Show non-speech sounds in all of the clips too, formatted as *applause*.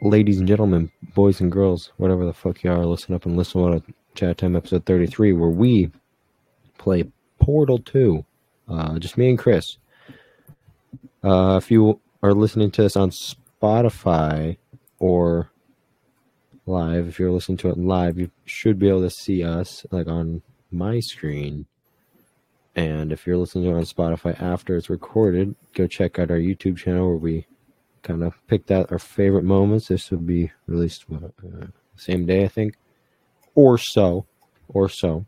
ladies and gentlemen, boys and girls, whatever the fuck you are, listen up and listen to Chat Time episode 33, where we play Portal 2. Uh, just me and Chris. Uh, if you are listening to this on Spotify or live, if you're listening to it live, you should be able to see us like on my screen. And if you're listening to it on Spotify after it's recorded, go check out our YouTube channel where we kind of picked out our favorite moments. This would be released uh, same day, I think, or so, or so.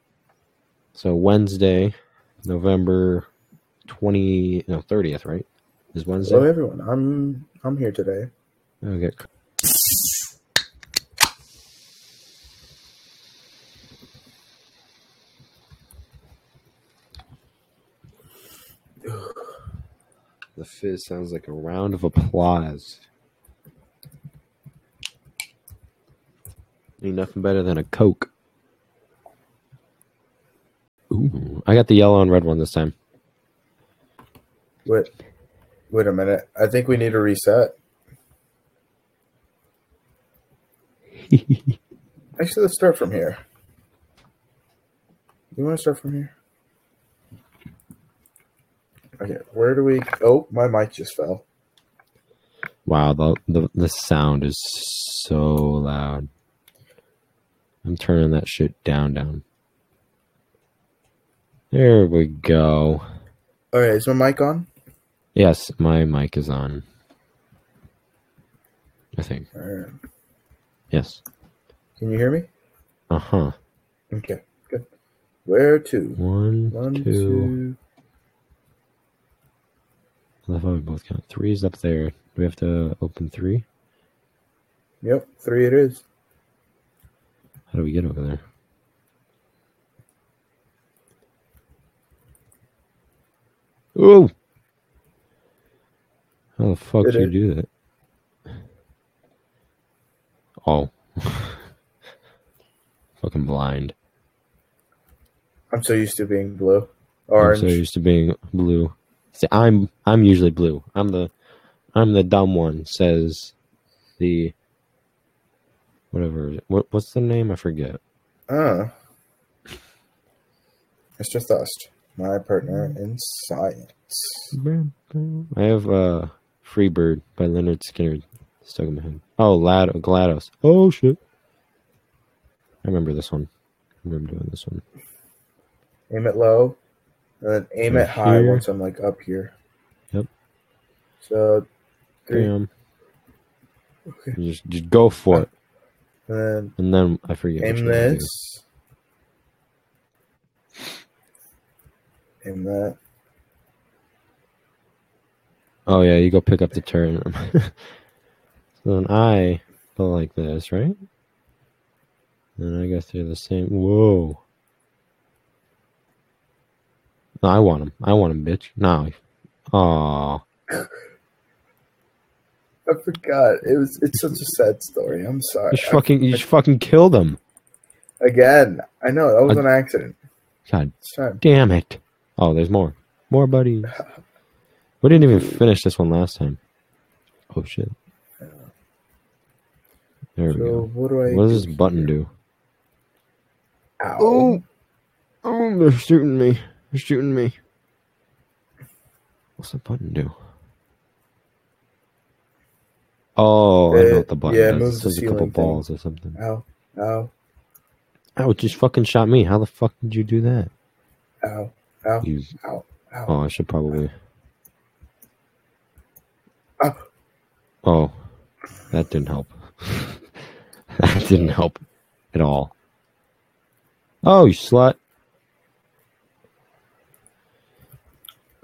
So Wednesday, November twenty, no thirtieth, right? Is Wednesday. Hello, everyone. I'm I'm here today. Okay. The fizz sounds like a round of applause. Ain't nothing better than a Coke. Ooh, I got the yellow and red one this time. Wait, wait a minute. I think we need a reset. *laughs* Actually, let's start from here. You want to start from here? Okay, where do we? Oh, my mic just fell. Wow, the, the the sound is so loud. I'm turning that shit down, down. There we go. All right, is my mic on? Yes, my mic is on. I think. Alright. Yes. Can you hear me? Uh huh. Okay, good. Where to? One, One, two. two. Love we both count. Three is up there. Do we have to open three? Yep, three it is. How do we get over there? Ooh! How the fuck Did do you it? do that? Oh. *laughs* Fucking blind. I'm so used to being blue, I'm so used to being blue. See, I'm I'm usually blue. I'm the I'm the dumb one. Says the whatever. What what's the name? I forget. Ah. Mr. Thust, my partner in science. I have uh, Free Bird by Lynyrd Skynyrd stuck in my head. Oh, Lad GLaDOS. Oh shit! I remember this one. I remember doing this one. Aim it low, and then aim Right it high here. once I'm like up here. Yep. So, three, Damn. okay. Just, just go for it, and then and then I forget. aim one I do. this. Aim that. Oh yeah, you go pick up the turn. *laughs* so then I go like this, right? And I go through the same. Whoa. No, I want him. I want him, bitch. No. Aw. I forgot. It was. It's such a sad story. I'm sorry. You just fucking, you just fucking killed him. Again, I know that was I- an accident. God damn it. Oh, there's more. More buddies. We didn't even finish this one last time. Oh shit. There we go. what do I? What does this button here? do? Ow. Oh, oh, they're shooting me. They're shooting me. What's the button do? Oh, I know eh, what the button yeah, does. It a couple thing. balls or something. Ow. Ow. Oh, it just fucking shot me. How the fuck did you do that? Ow. Ow. You. Ow. Ow. Oh, I should probably. Ow. Oh, that didn't help. *laughs* that didn't help at all. Oh, you slut!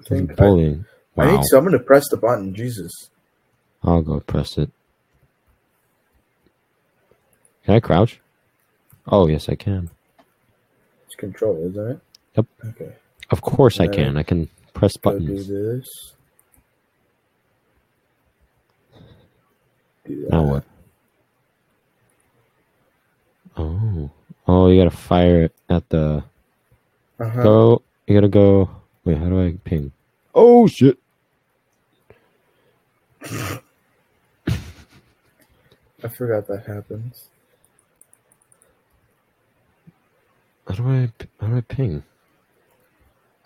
I think I, Bullying. I Wow. need someone to press the button. Jesus. I'll go press it. Can I crouch? Oh, yes, I can. It's control, isn't it? Yep. Okay. Of course I can. I can press Go do buttons. this. Do. Now what? Oh. Oh, you gotta fire it at the. Uh-huh. Go. You gotta go. Wait, how do I ping? Oh, shit. I forgot that happens. How do I how do I ping?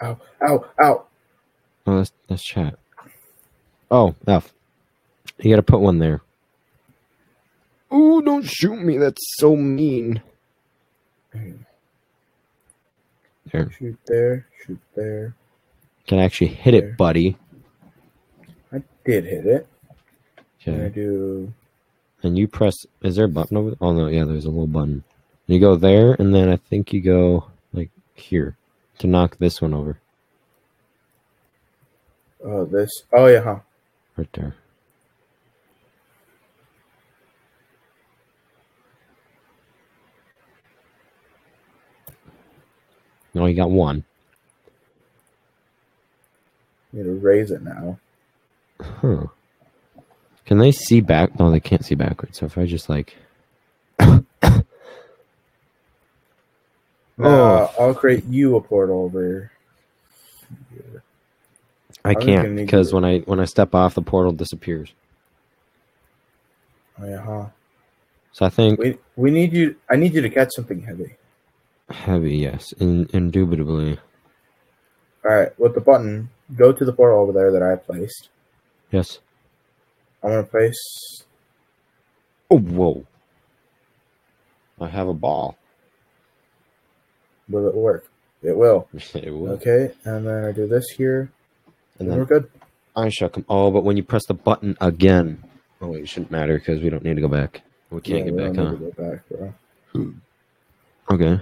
Ow, ow, ow. Oh, that's that's chat. Oh, F. You gotta put one there. Oh, don't shoot me. That's so mean. Hmm. There. Shoot there, shoot there. Can actually hit it, buddy. I did hit it. And I do. And you press. Is there a button over? Oh no, yeah. There's a little button. You go there, and then I think you go like here to knock this one over. Oh, this. Oh, yeah, huh. Right there. No, you got one. Need to raise it now. Huh. Can they see back? No, they can't see backwards. So if I just like, No, Oh. I'll create you a portal over here. I just can't because when I when I step off, the portal disappears. Oh, yeah, huh. So I think We, we need you. I need you to catch something heavy. heavy, yes, in, indubitably, All right, with the button, go to the portal over there that I placed. yes. I'm to place. Oh, whoa! I have a ball. Will it work? It will. *laughs* it will. Okay, and then I do this here, And and then we're good. I shook him. Oh, but when you press the button again, oh, wait, it shouldn't matter because we don't need to go back. We can't Yeah, get we back, don't huh? need to go back, bro. Hmm. Okay.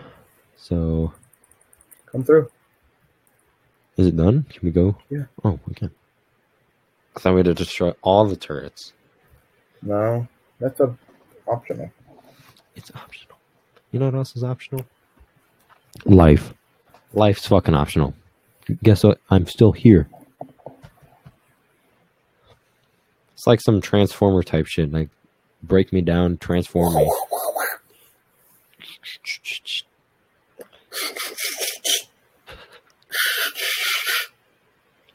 So Come through. Is it done? Can we go? Yeah. Oh, we can. I thought we had to destroy all the turrets. No, that's a optional. It's optional. You know what else is optional? Life. Life's fucking optional. Guess what? I'm still here. It's like some transformer type shit. Like break me down, transform me.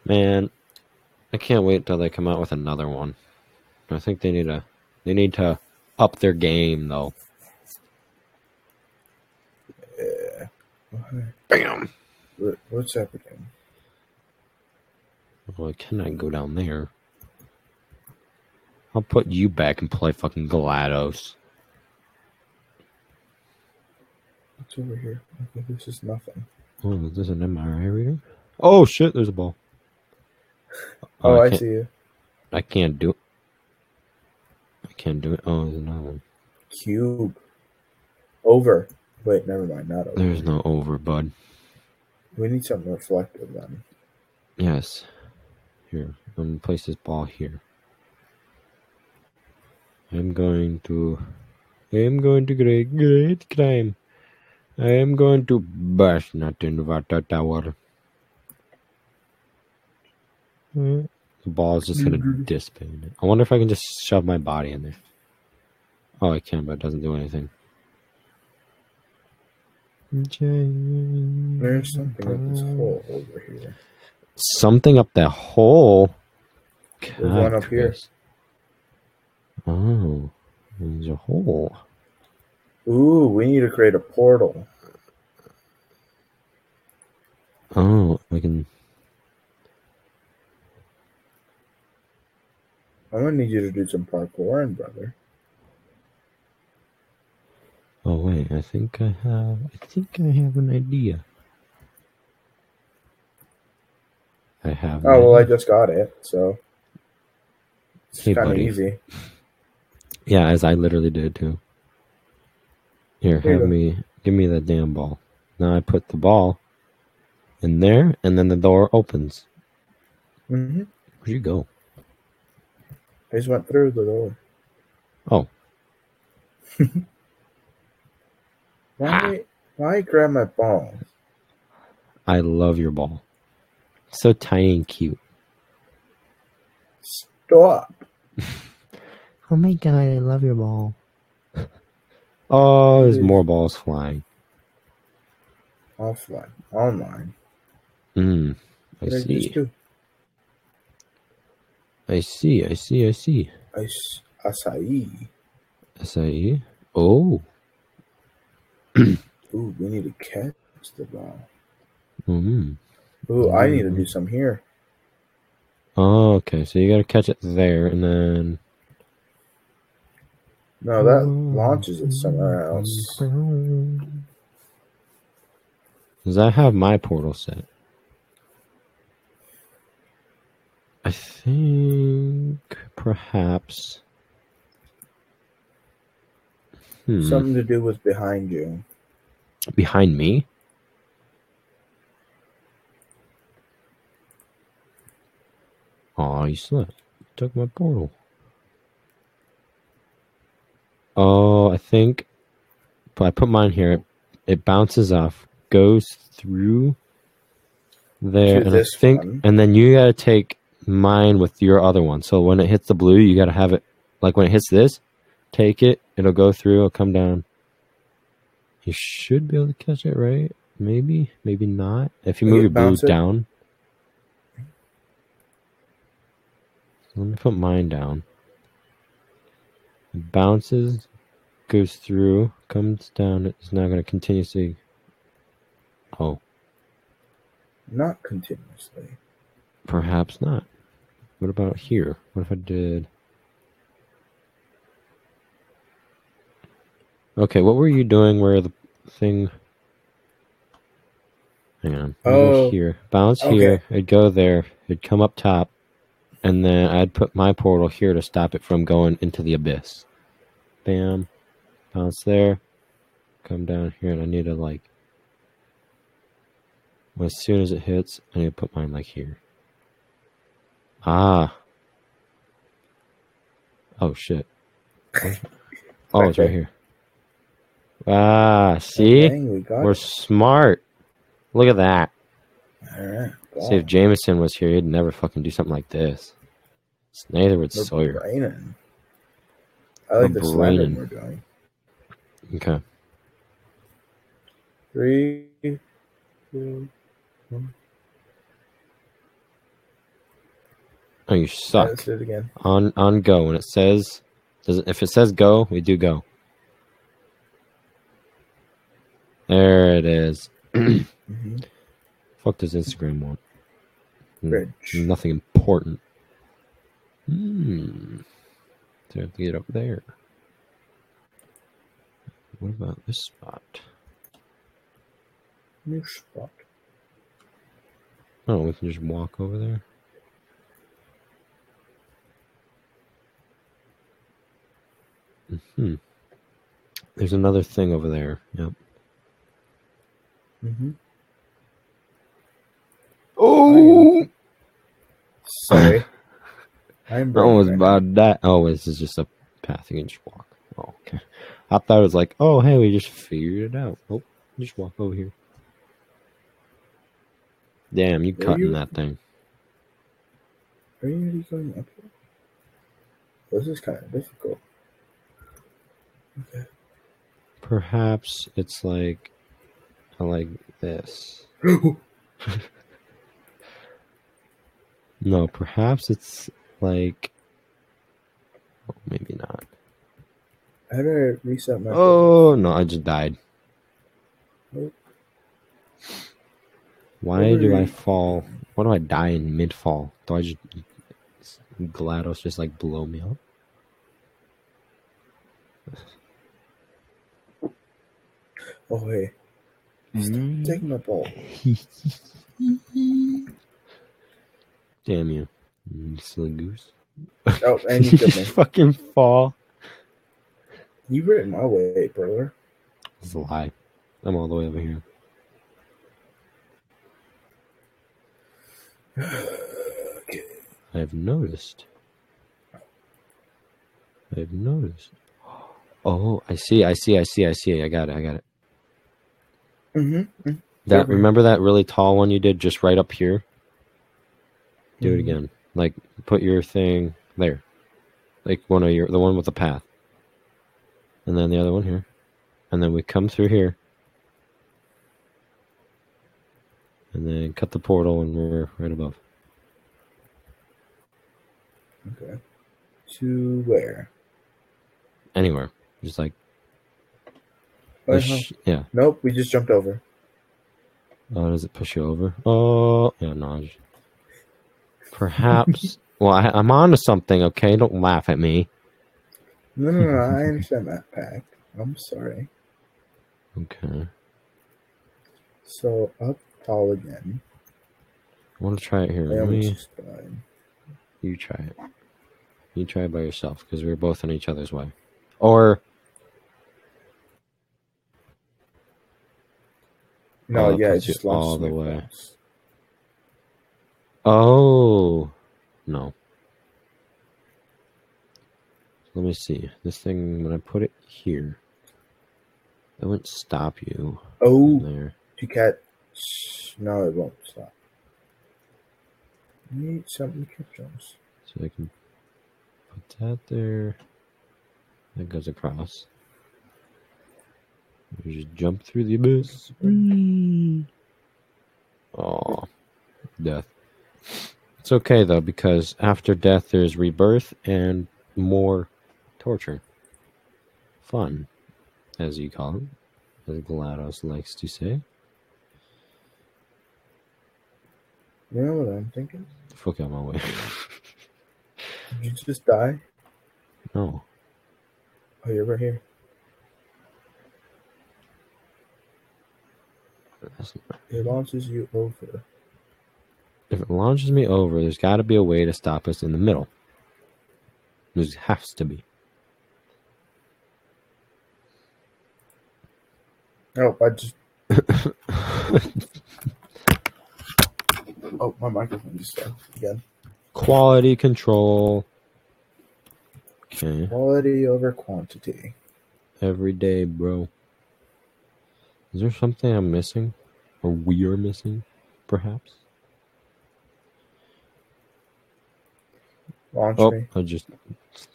Man, I can't wait till they come out with another one. I think they need to they need to up their game though. Yeah. Bam. What- What's happening? Well, I cannot go down there. I'll put you back and play fucking GLaDOS. What's over here? Okay, this is nothing. Oh, is this an MRI reader? Oh shit, there's a ball. Oh, oh I can't, see you. I can't do it. I can't do it. Oh, there's another one. Cube. Over. Wait, never mind. Not over. There's no over, bud. We need something reflective then. Yes. Here, I'm gonna place this ball here. I'm going to. I am going to great, great crime. I am going to bash nothing about that tower. The ball is just gonna mm-hmm. dissipate. I wonder if I can just shove my body in there. Oh, I can, but it doesn't do anything. There's something up this hole over here. Something up that hole. There's one up here. Oh, there's a hole. Ooh, we need to create a portal. Oh, we can. I'm gonna need you to do some parkouring, brother. Oh wait, I think I have. I think I have an idea. I have. Oh well, I just got it, so it's Hey, kind of easy. Yeah, as I literally did too. Here, Here have me. Give me the damn ball. Now I put the ball in there, and then the door opens. hmm Where'd you go? I just went through the door. Oh. *laughs* Why? Why grab my ball? I love your ball. So tiny and cute. Stop. *laughs* Oh my god, I love your ball. *laughs* oh, there's Dude. more balls flying. Offline, online. Mm, I What did I see. I see. I see. I see. Ice acai. Oh. *clears throat* Ooh, we need to catch the ball. Mm. Ooh, I need to do some here. Oh, okay. So you got to catch it there, and then. No, that launches it somewhere else. Does that have my portal set? I think perhaps. Hmm. Something to do with behind you. Behind me? Oh, you slept. You took my portal. Oh, I think. But I put mine here. It, it bounces off, goes through there, and I think, one. and then you gotta take mine with your other one. So when it hits the blue, you gotta have it. Like when it hits this, take it. It'll go through. It'll come down. You should be able to catch it, right? Maybe, maybe not. If you move you your blue it? down. Let me put mine down. It bounces, goes through, comes down. It's now going to continuously. Oh, Not continuously. perhaps not. What about here? What if I did? Okay, what were you doing where the thing. Hang on. let me go Oh, here. Bounce okay. here. It'd go there. It'd come up top. And then I'd put my portal here to stop it from going into the abyss. Bam. Bounce there. Come down here. And I need to, like. As soon as it hits, I need to put mine, like, here. Ah. Oh, shit. Oh, it's right Okay. here. Ah, see? Dang, we it. smart. Look at that. All right. See, if Jameson was here, he'd never fucking do something like this. Neither would We're Sawyer. braining. I like We're the sliding we're doing. Okay. Three, two, one. Oh, you suck. Let's do it again. On on go. When it says, does it, if it says go, we do go. There it is. *clears throat* hmm Fuck does Instagram want? Nothing important. Hmm. So I have to get up there. What about this spot? New spot. Oh, we can just walk over there. Hmm. There's another thing over there. Yep. Mm-hmm. Oh! Sorry. I'm *laughs* I almost braining. about that. Oh, this is just a path you can just walk. Oh, okay. I thought it was like, oh, hey, we just figured it out. Oh, just walk over here. Damn, you Where cutting you- that thing. Are you really going up here? This is kind of difficult. Okay. Perhaps it's like, like this. *laughs* No, perhaps it's like, oh, maybe not. How do I reset my? Oh no, I just died. Why do I fall? Why do I die in mid fall? Do I just GLaDOS just like blow me up? Oh hey, Mm. take my ball. *laughs* Damn you, you silly goose! Oh, and you *laughs* me. fucking fall. You were in my way, brother. It's a lie. I'm all the way over here. Okay. *sighs* I have noticed. I have noticed. *gasps* Oh, I see, I see, I see, I see. I got it, I got it. Mm-hmm. That Mhm. remember that really tall one you did just right up here? Do it Mhm. again. Like put your thing there. Like one of your the one with the path. And then the other one here. And then we come through here. And then cut the portal and we're right above. Okay. To where? Anywhere. Just like Wait, the huh? yeah. Nope, we just jumped over. Oh, does it push you over? Oh, yeah, no. Just- Perhaps. *laughs* well, I, I'm on to something. Okay, don't laugh at me. No, no, no. I *laughs* understand that pact. I'm sorry. Okay, So up tall again. I want to try it here. Let me. You try it. You try it by yourself because we're both in each other's way. Or No, Oh, yeah, it just lost all the way. oh no. Let me see. This thing when I put it here, it won't stop you Oh, there. to catch. No, it won't stop. Need something to catch us. So I can put that there. That goes across. You just jump through the abyss. Oh, death. It's okay though because after death there's rebirth and more torture. Fun, as you call it, as GLaDOS likes to say. You know what I'm thinking? Fuck out my way. Did you just die? no. Oh, you're right here. That's not- It launches you over. If it launches me over, there's got to be a way to stop us in the middle. There has to be. Oh, I just. *laughs* Oh, my microphone just fell again. Quality control. Okay. Quality over quantity. Every day, bro. Is there something I'm missing? Or we are missing, perhaps? Launch Oh, me. I just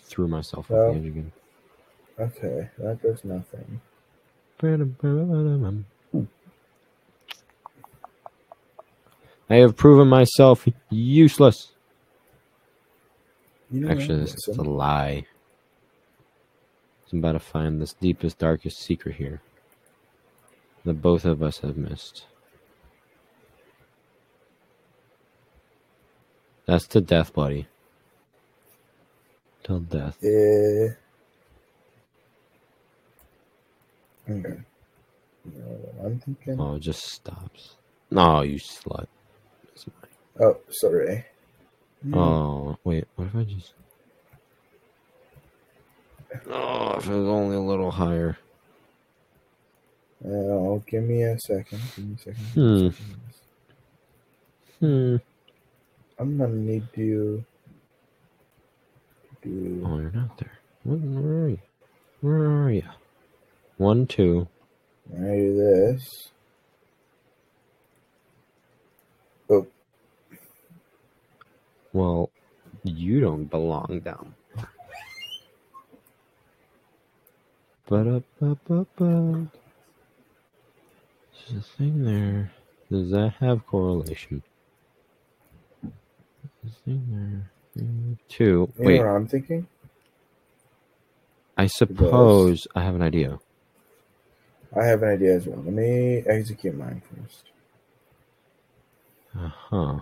threw myself Oh. off the edge again. Okay, that does nothing. I have proven myself useless. You know Actually, this is a lie. I'm about to find this deepest, darkest secret here that both of us have missed. That's to death, buddy. Till death. Yeah. Okay. You I'm thinking? Oh, it just stops. No, you slut. Oh, sorry. No. Oh, wait. What if I just. Oh, if it was only a little higher. Oh, give me a second. Give me a second. Hmm. Hmm. I'm gonna need you to do. Oh, you're not there. Where are you? Where are you? One, two. I do this. Oh, Well, you don't belong down. Ba-da-ba-ba-ba. There's a thing there. Does that have correlation? There's a thing there. Three, Two. you Wait, I'm thinking? I suppose I have an idea. I have an idea as well. Let me execute mine first. Uh huh.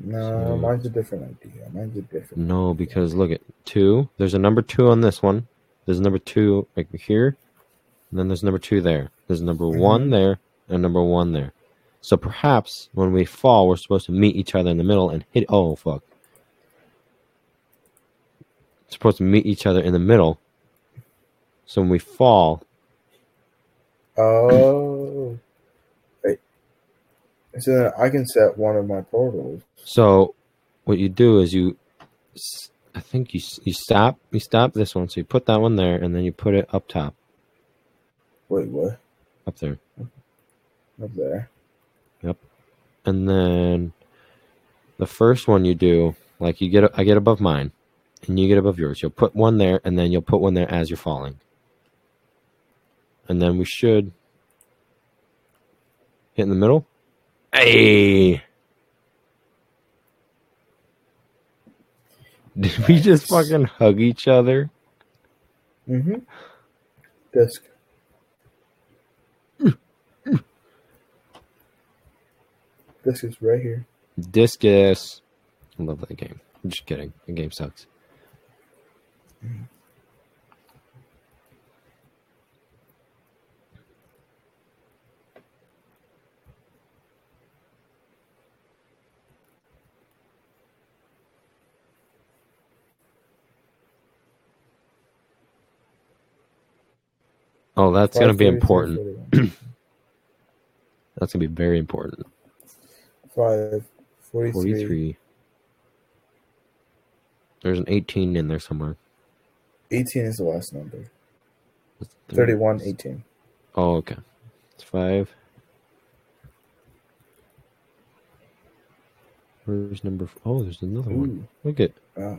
No, So- mine's a different idea. Mine's a different. No, because look at two. There's a number two on this one. There's a number two like here. And then there's number two there. There's number Mhm. one there and number one there. So perhaps when we fall, we're supposed to meet each other in the middle and hit. Oh fuck! supposed to meet each other in the middle. So when we fall, Oh. Wait. So then I can set one of my portals. so what you do is you, I think you you stop you stop this one. So you put that one there, and then you put it up top, Wait, what? up there. Up there. And then the first one you do, like you get, I get above mine, and you get above yours. You'll put one there, and then you'll put one there as you're falling, and then we should hit in the middle. Hey, *laughs* did we just fucking hug each other? Mm-hmm. Disc. Disc is right here. Discus. I love that game. I'm just kidding. The game sucks. Oh, that's going to be important. *clears throat* That's going to be very important. 5, 43. 43. There's an 18 in there somewhere. 18 is the last number. What's 31, 18. Oh, okay. It's five. Where's number? Oh, there's another one. Look at. Ah.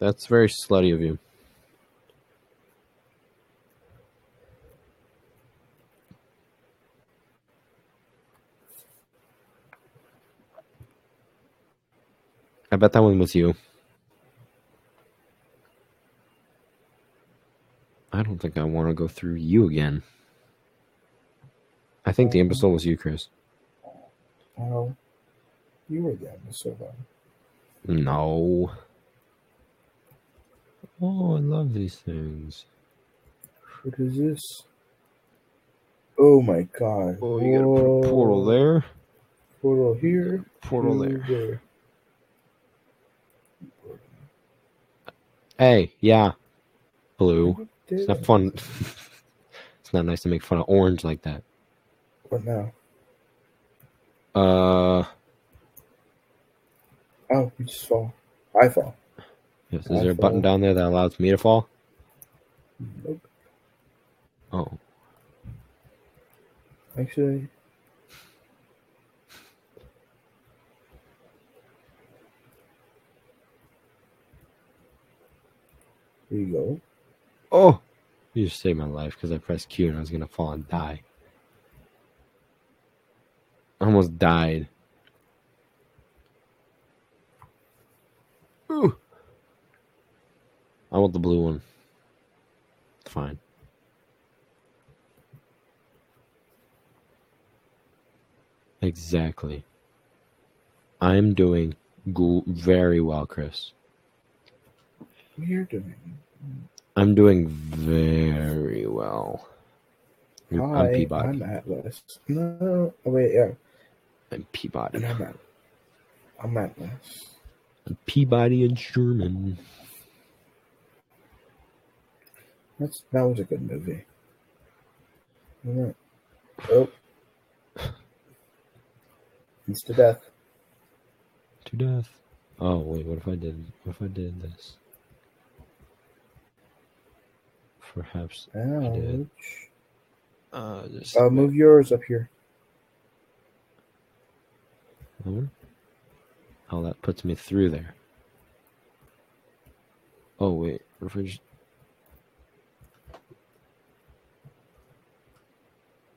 That's very slutty of you. I bet that one was you. I don't think I want to go through you again. I think the imbecile was you, Chris. Oh. You were the episode one. No. Oh, I love these things. What is this? Oh my god. Oh, you gotta a portal there. Portal here. Portal two there. Hey, yeah. Blue. It's not fun. *laughs* it's not nice to make fun of orange like that. What now? Uh, Oh, we just fall. I fall. yes. Is I there a button down there that allows me to fall? Nope. Oh, Actually. Here you go. oh! You just saved my life because I pressed Q and I was gonna fall and die. I almost died. Ooh. I want the blue one. Fine. Exactly. I'm doing go- very well, Chris. Are doing? I'm doing very well. You're- I'm P-body. I'm Atlas. No, oh wait, yeah, I'm P-body. and I'm At- I'm Atlas. I'm Peabody and Sherman. That's that was a good movie. Oh, it's to death. To death. Oh wait, what if I did? What if I did this? Perhaps. did. Ouch. Uh, just Uh, move yours up here. Oh, that puts me through there. Oh wait, I just?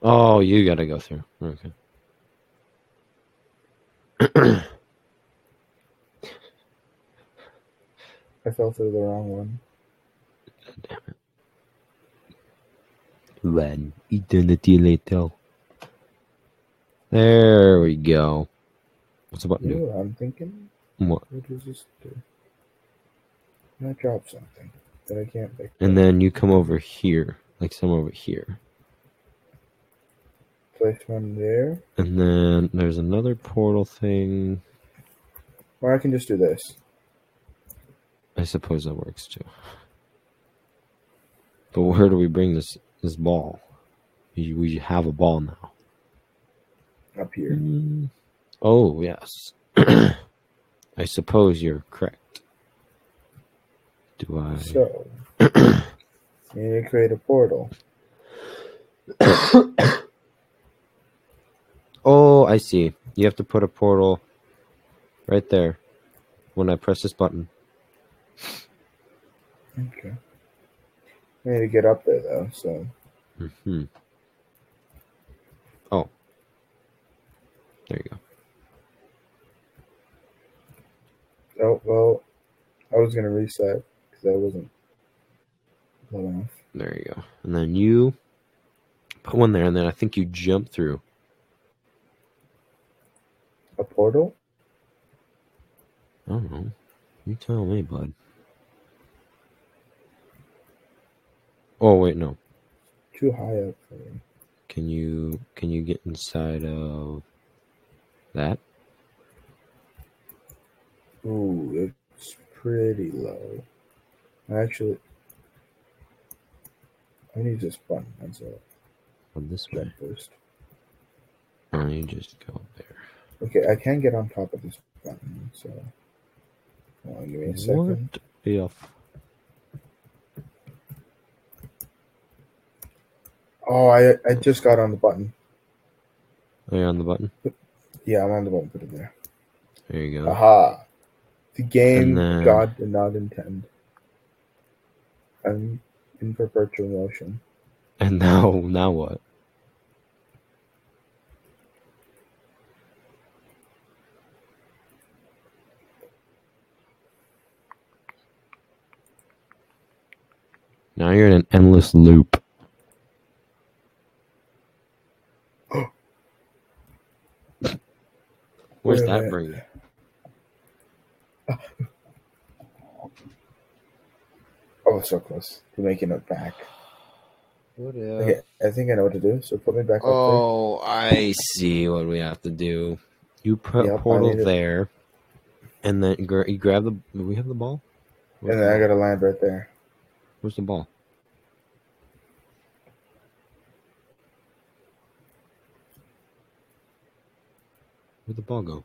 Oh, you gotta go through. Okay. *clears throat* I fell through the wrong one. One eternity later. There we go. What's about button You do? know what I'm thinking? What? What does this do? I dropped something that I can't pick. And then you come over here, like some over here. Place one there. And then there's another portal thing. Or I can just do this. I suppose that works too. But where do we bring this this ball? We, have a ball now. Up here. Mm. Oh yes. *clears throat* I suppose you're correct. Do I? So, *clears throat* you need to create a portal. *coughs* Oh, I see. You have to put a portal right there when I press this button. Okay. I need to get up there though, so hmm Oh. There you go. Oh well, I was gonna reset because I wasn't low enough. There you go. And then you put one there, and then I think you jump through. A portal? I don't know. You tell me, bud. Oh wait, no. Too high up for me. Can you can you get inside of that? Ooh, it's pretty low. Actually, I need this button. That's it. Or this way? Jump first. Or you just go there. Okay, I can get on top of this button, so. On, give me a second. What if? Oh, I I just got on the button. Are you on the button? Yeah, I'm on the button. Put it there. There you go. Aha! The game then- God did not intend. I'm in perpetual motion. And now, now what? Now you're in an endless loop. Where's Wait that minute. bring you? Oh, so close to making it back. What Okay, I think I know what to do. So put me back up Oh, I see what we have to do. You put Yep, portal need it. there, and then you gra- you grab the. Do we have the ball? there, and then I got a land right there. Where's the ball? Where'd the ball go?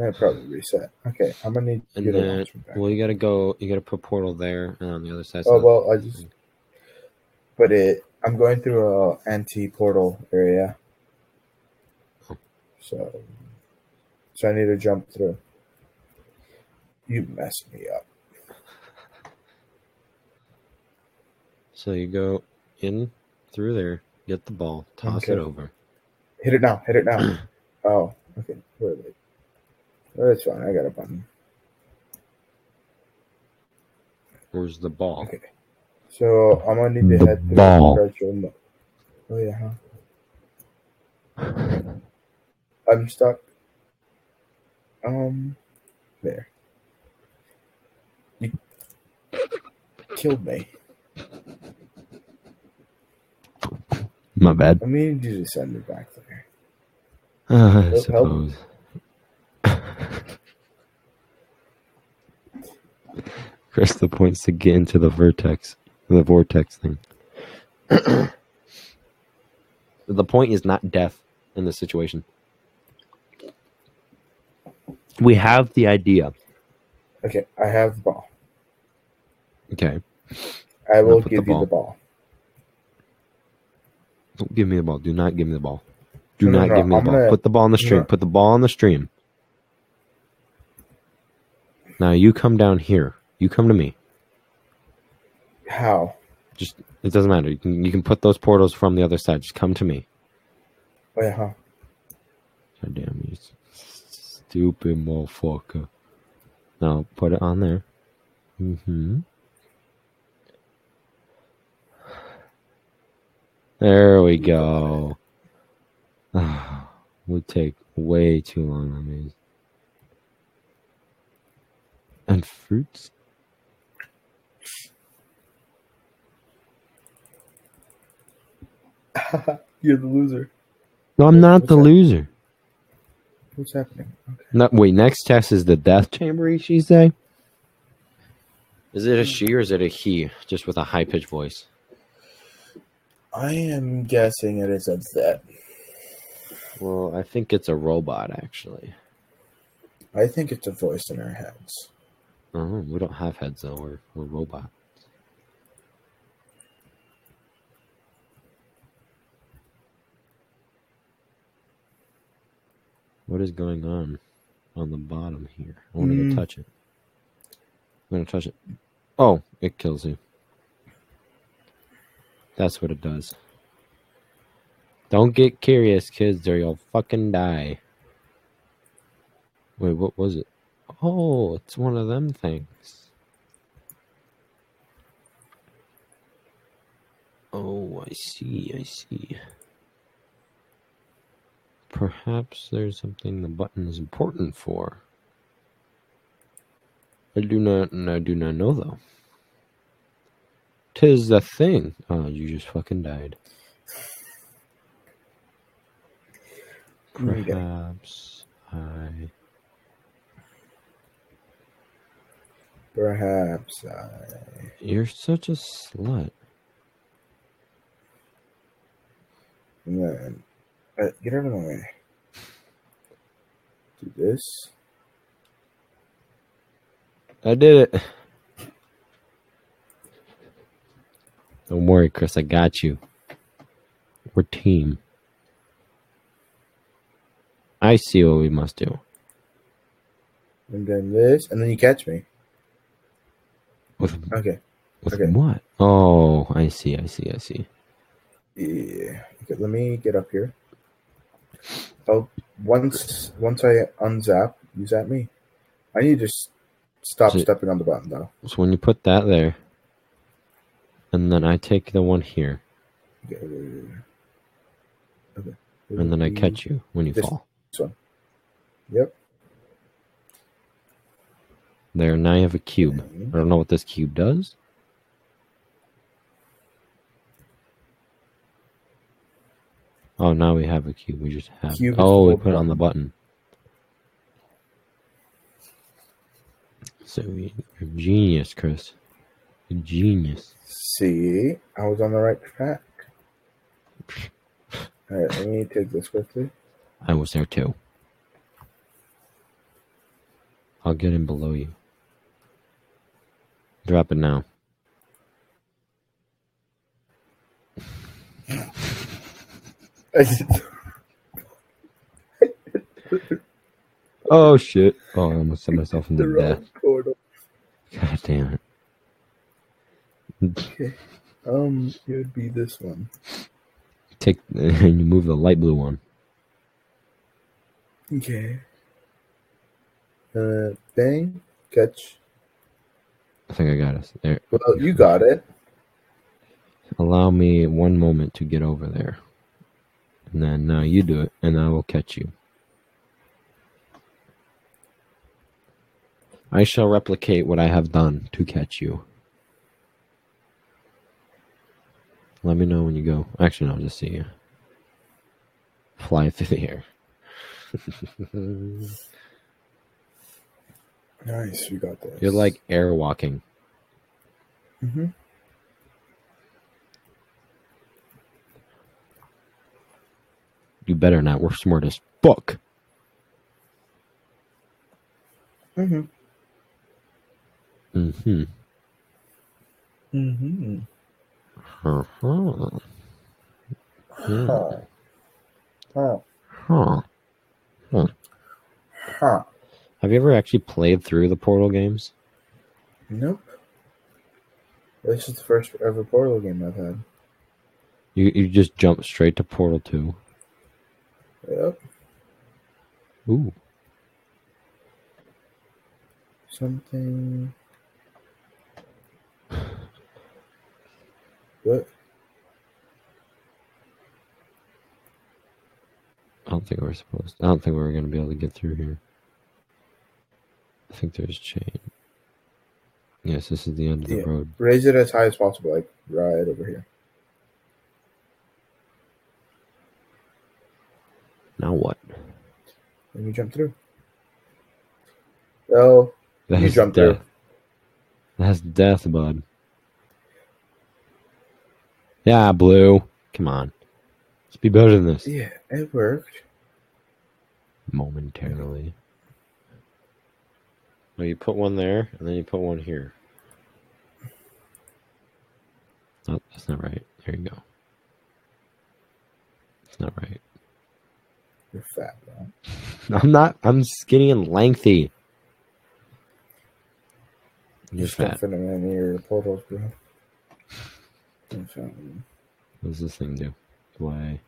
I probably reset. Okay, I'm gonna need And then, well, you gotta go. You gotta put portal there, and on the other side. Oh so- well, I just put it. I'm going through a anti portal area, Oh. so so I need to jump through. You messed me up. *laughs* So you go in through there, get the ball, toss Okay. it over. Hit it now. Hit it now. *clears throat* oh, okay. Wait, wait. Oh, that's fine. I got a button. Where's the ball? Okay. So I'm gonna need to The head through ball. perpetual mo- Oh yeah. Huh? I'm stuck. Um, there. You killed me. My bad. I mean, you just send it back there. Uh, I Help, help. suppose. *laughs* Krista points to get into the vertex, the vortex thing. *clears throat* the point is not death in this situation. We have the idea. Okay, I have the ball. Okay. I will put the give you the ball. Don't give me the ball. Do not give me the ball. Do No, no, not no, give me the I'm ball. gonna- Put the ball on the stream. no. Put the ball on the stream. Now you come down here. You come to me. How? Just it doesn't matter. You can you can put those portals from the other side. Just come to me. Oh yeah. Huh? God damn you, stupid motherfucker. Now put it on there. Mm-hmm. There we go. *sighs* Would take way too long on these. And fruits. *laughs* You're the loser. No, I'm not What's the that? loser. What's happening? Okay. No, wait. Next test is the death chamber. She say. Is it a she or is it a he? Just with a high pitched voice. I am guessing it is a that. Well, I think it's a robot actually. I think it's a voice in our heads. Oh, we don't have heads though. We're we're robots. What is going on on the bottom here? I want to Mm. go touch it. I'm gonna touch it. Oh, it kills you. That's what it does. Don't get curious, kids, or you'll fucking die. Wait, what was it? Oh, it's one of them things. Oh, I see, I see. Perhaps there's something the button is important for. I do not, I do not know though. Tis the thing. Oh, you just fucking died. Perhaps I. Perhaps I. You're such a slut. Then, uh, get out of the way. Do this. I did it. Don't worry, Chris. I got you. We're team. I see what we must do. I'm doing this. And then you catch me. With Okay. with Okay. what? Oh, I see. I see. I see. Yeah. Okay, let me get up here. Oh, once once I unzap, you zap me. I need to stop So- stepping on the button though. So when you put that there, and then I take the one here, Okay. Okay. and then I catch you when you This- fall. This one. Yep. There. Now you have a cube. Mm-hmm. I don't know what this cube does. Oh, now we have a cube. We just have. Cube oh, we put it on the button. button. So we, you're genius, Chris. Genius. See, I was on the right track. *laughs* All right, let me take this quickly. I was there too. I'll get in below you. Drop it now. *laughs* Oh shit! Oh, I almost set myself in the death. portal. God damn it! Okay. Um, it would be this one. Take *laughs* and you move the light blue one. Okay. Uh, bang, catch. I think I got us there. Well, you got it. Allow me one moment to get over there, and then now you do it, and I will catch you. I shall replicate what I have done to catch you. Let me know when you go. Actually, no, I'll just see you. Fly through the air. *laughs* Nice, you got this. You're like air walking. Mm-hmm. You better not. We're smart as fuck. Mm-hmm. Mm-hmm. Mm-hmm. Uh-huh. Huh. Huh. Huh. Huh. Have you ever actually played through the Portal games? Nope. This is the first ever Portal game I've had. You you just jump straight to Portal 2. Yep. Ooh. Something. What? I don't think we're supposed I don't think we're gonna be able to get through here. I think there's chain. Yes, this is the end of the road. Raise it as high as possible, like right over here. Now what? And you jump through. Well, you jump death. through. That's death, bud. Yeah, blue. Come on. Let's be better than this. Yeah, it worked. Momentarily. No, you put one there, and then you put one here. Oh, that's not right. There you go. It's not right. You're fat, bro. *laughs* I'm not. I'm skinny and lengthy. You're Just don't fat. fit in any of your portals, bro. Man. What does this thing do? Why?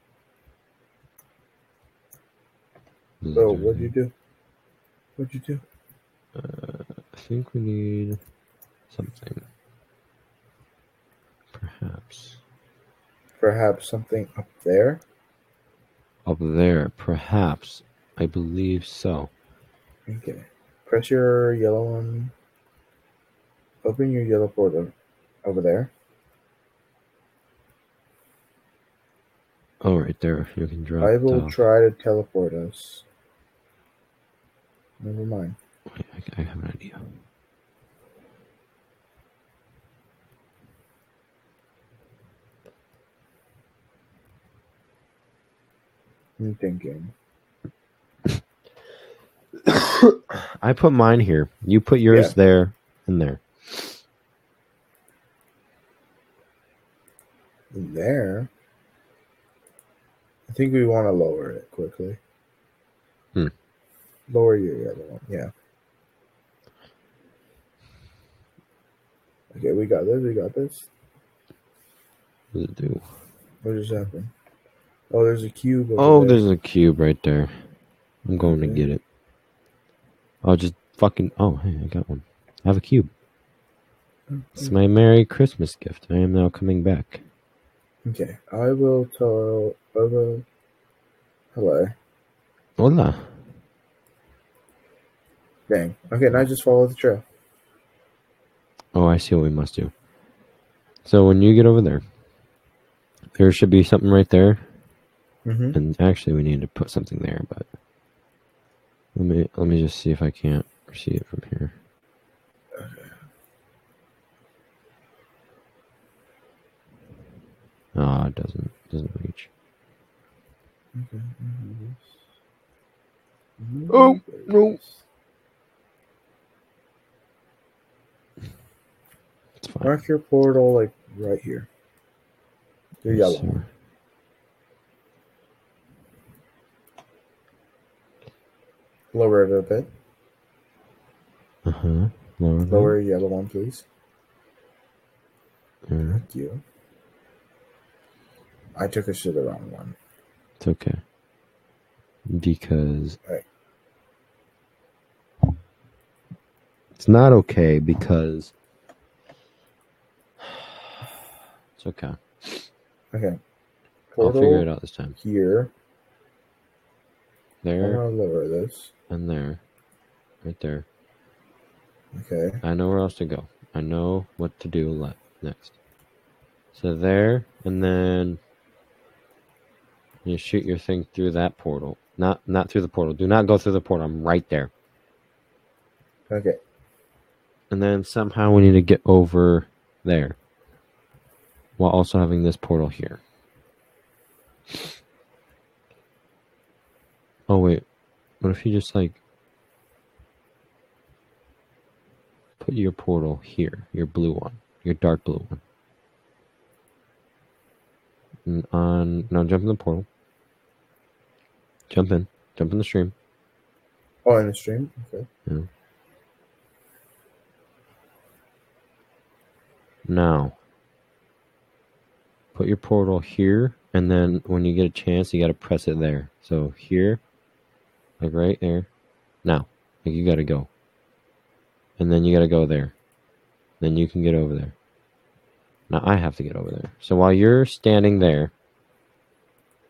What does it So, do what'd you do? What'd you do? Uh, I think we need something. Perhaps. Perhaps something up there? Up there, perhaps. I believe so. Okay. Press your yellow one. Open your yellow portal over there. Oh, right there. You can drop I will try to teleport us. Never mind. Wait, I, I have an idea. I'm thinking. *coughs* I put mine here. You put yours Yeah. there and there. There. I think we want to lower it quickly. Hmm. Lower your yellow one. Yeah. Okay, we got this. We got this. What does it do? What just happened? Oh, there's a cube. Over Oh, there. there's a cube right there. I'm going to get it. I'll just fucking. Oh, hey, I got one. I have a cube. It's my Merry Christmas gift. I am now coming back. Okay, I will tell. Will. Hello. Hola. Dang. Okay, now just follow the trail. Oh, I see what we must do. So when you get over there, there should be something right there. Mm-hmm. And actually, we need to put something there, but let me let me just see if I can't see it from here. Oh, it doesn't doesn't reach. Oh, no. It's fine. Mark your portal like right here. Your yellow. So- Lower it a bit. Uh-huh. Lower. Lower your yellow one, please. Yeah, Thank you. I took us to the wrong one. It's okay. Because Right. it's not okay because *sighs* it's okay. Okay. I'll figure it out this time. here. There gonna lower this. and there. Right there. Okay. I know where else to go. I know what to do next. So there, and then you shoot your thing through that portal. Not not through the portal. Do not go through the portal. I'm right there. Okay. And then somehow we need to get over there. While also having this portal here. Oh wait. What if you just like put your portal here, your blue one, your dark blue one. And on now jump in the portal. Jump in. Jump in the stream. Oh, in the stream. Okay. Now, put your portal here, and then when you get a chance, you got to press it there. So here, like right there. Now, like you got to go, and then you got to go there. Then you can get over there. Now I have to get over there. So while you're standing there,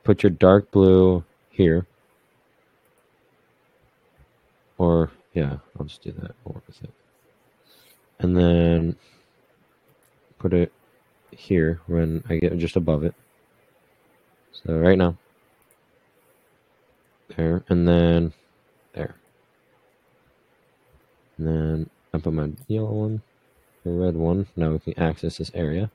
put your dark blue here. Or yeah, I'll just do that. What is it? And then put it here when I get just above it. So right now. There and then there. And then I put my yellow one, the red one. Now we can access this area.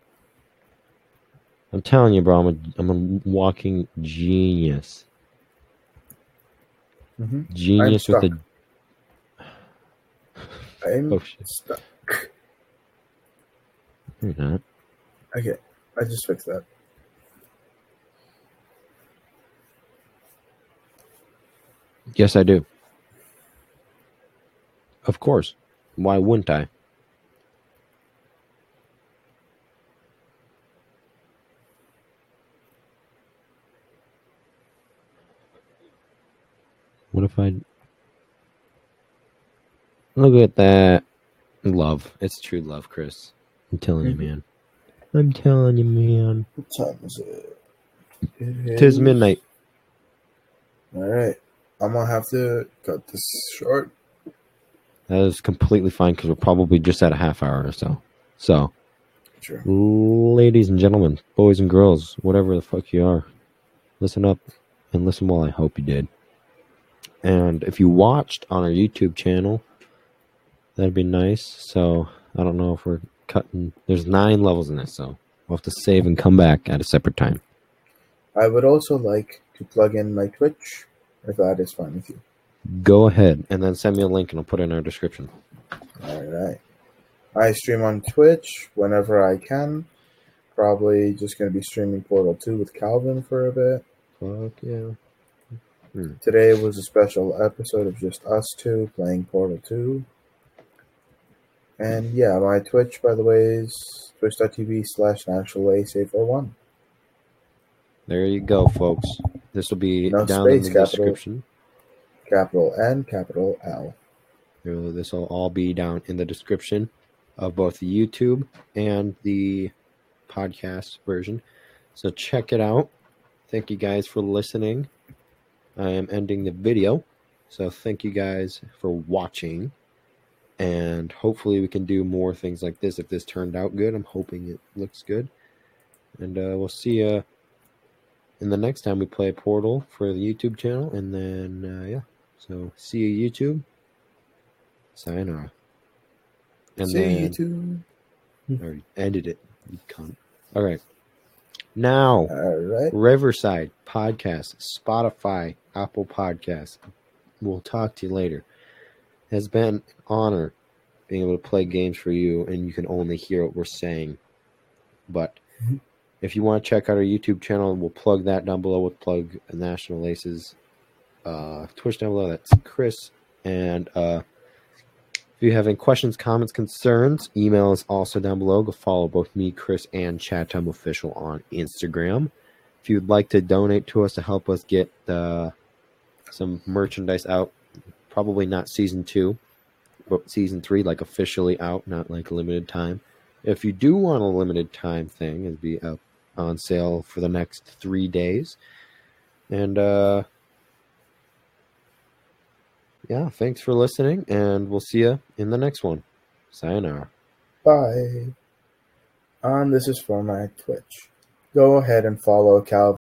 I'm telling you, bro, I'm a I'm a walking genius. Mm-hmm. Genius with a I'm oh shit. stuck. You're not. Okay. I just fixed that. Yes, I do. Of course. Why wouldn't I? What if I Look at that. Love. It's true love, Chris. I'm telling you, man. I'm telling you, man. What time is it? It Tis is- midnight. All right. I'm gonna have to cut this short. That is completely fine because we're probably just at a half hour or so. So, Sure. ladies and gentlemen, boys and girls, whatever the fuck you are, listen up and listen well. I hope you did. And if you watched on our YouTube channel, that'd be nice. So I don't know if we're cutting. There's nine levels in this, so we'll have to save and come back at a separate time. I would also like to plug in my Twitch, if that is fine with you. Go ahead and then send me a link, and I'll put it in our description. All right. I stream on Twitch whenever I can. Probably just going to be streaming Portal 2 with Calvin for a bit. Fuck yeah! Hmm. Today was a special episode of just us two playing Portal 2. And yeah, my Twitch, by the way, is twitch.tv slash nationallace841. There you go, folks. This will be No down in the capital. description. Capital N, capital L. This will all be down in the description of both the YouTube and the podcast version. So check it out. Thank you guys for listening. I am ending the video. So thank you guys for watching. And hopefully we can do more things like this if this turned out good. I'm hoping it looks good. And uh, we'll see you in the next time we play Portal for the YouTube channel. And then, uh, yeah. So see you, YouTube. Sayonara. And See then, you too. I already ended it. You cunt. All right. Now, All right. Riverside Podcast, Spotify, Apple Podcasts. We'll talk to you later. It has been an honor being able to play games for you, and you can only hear what we're saying. But Mhm. if you want to check out our YouTube channel, we'll plug that down below. We'll plug Nationallace's uh, Twitch down below. That's Chris. And uh, if you have any questions, comments, concerns, email is also down below. Go follow both me, Chris, and Chat Time Official on Instagram. If you'd like to donate to us to help us get uh, some merchandise out, probably not season two, but season three, like officially out, not like limited time. If you do want a limited time thing, it'd be up on sale for the next three days. And uh, yeah, thanks for listening, and we'll see you in the next one. Sayonara. Bye. And this is for my Twitch. Go ahead and follow Calvin.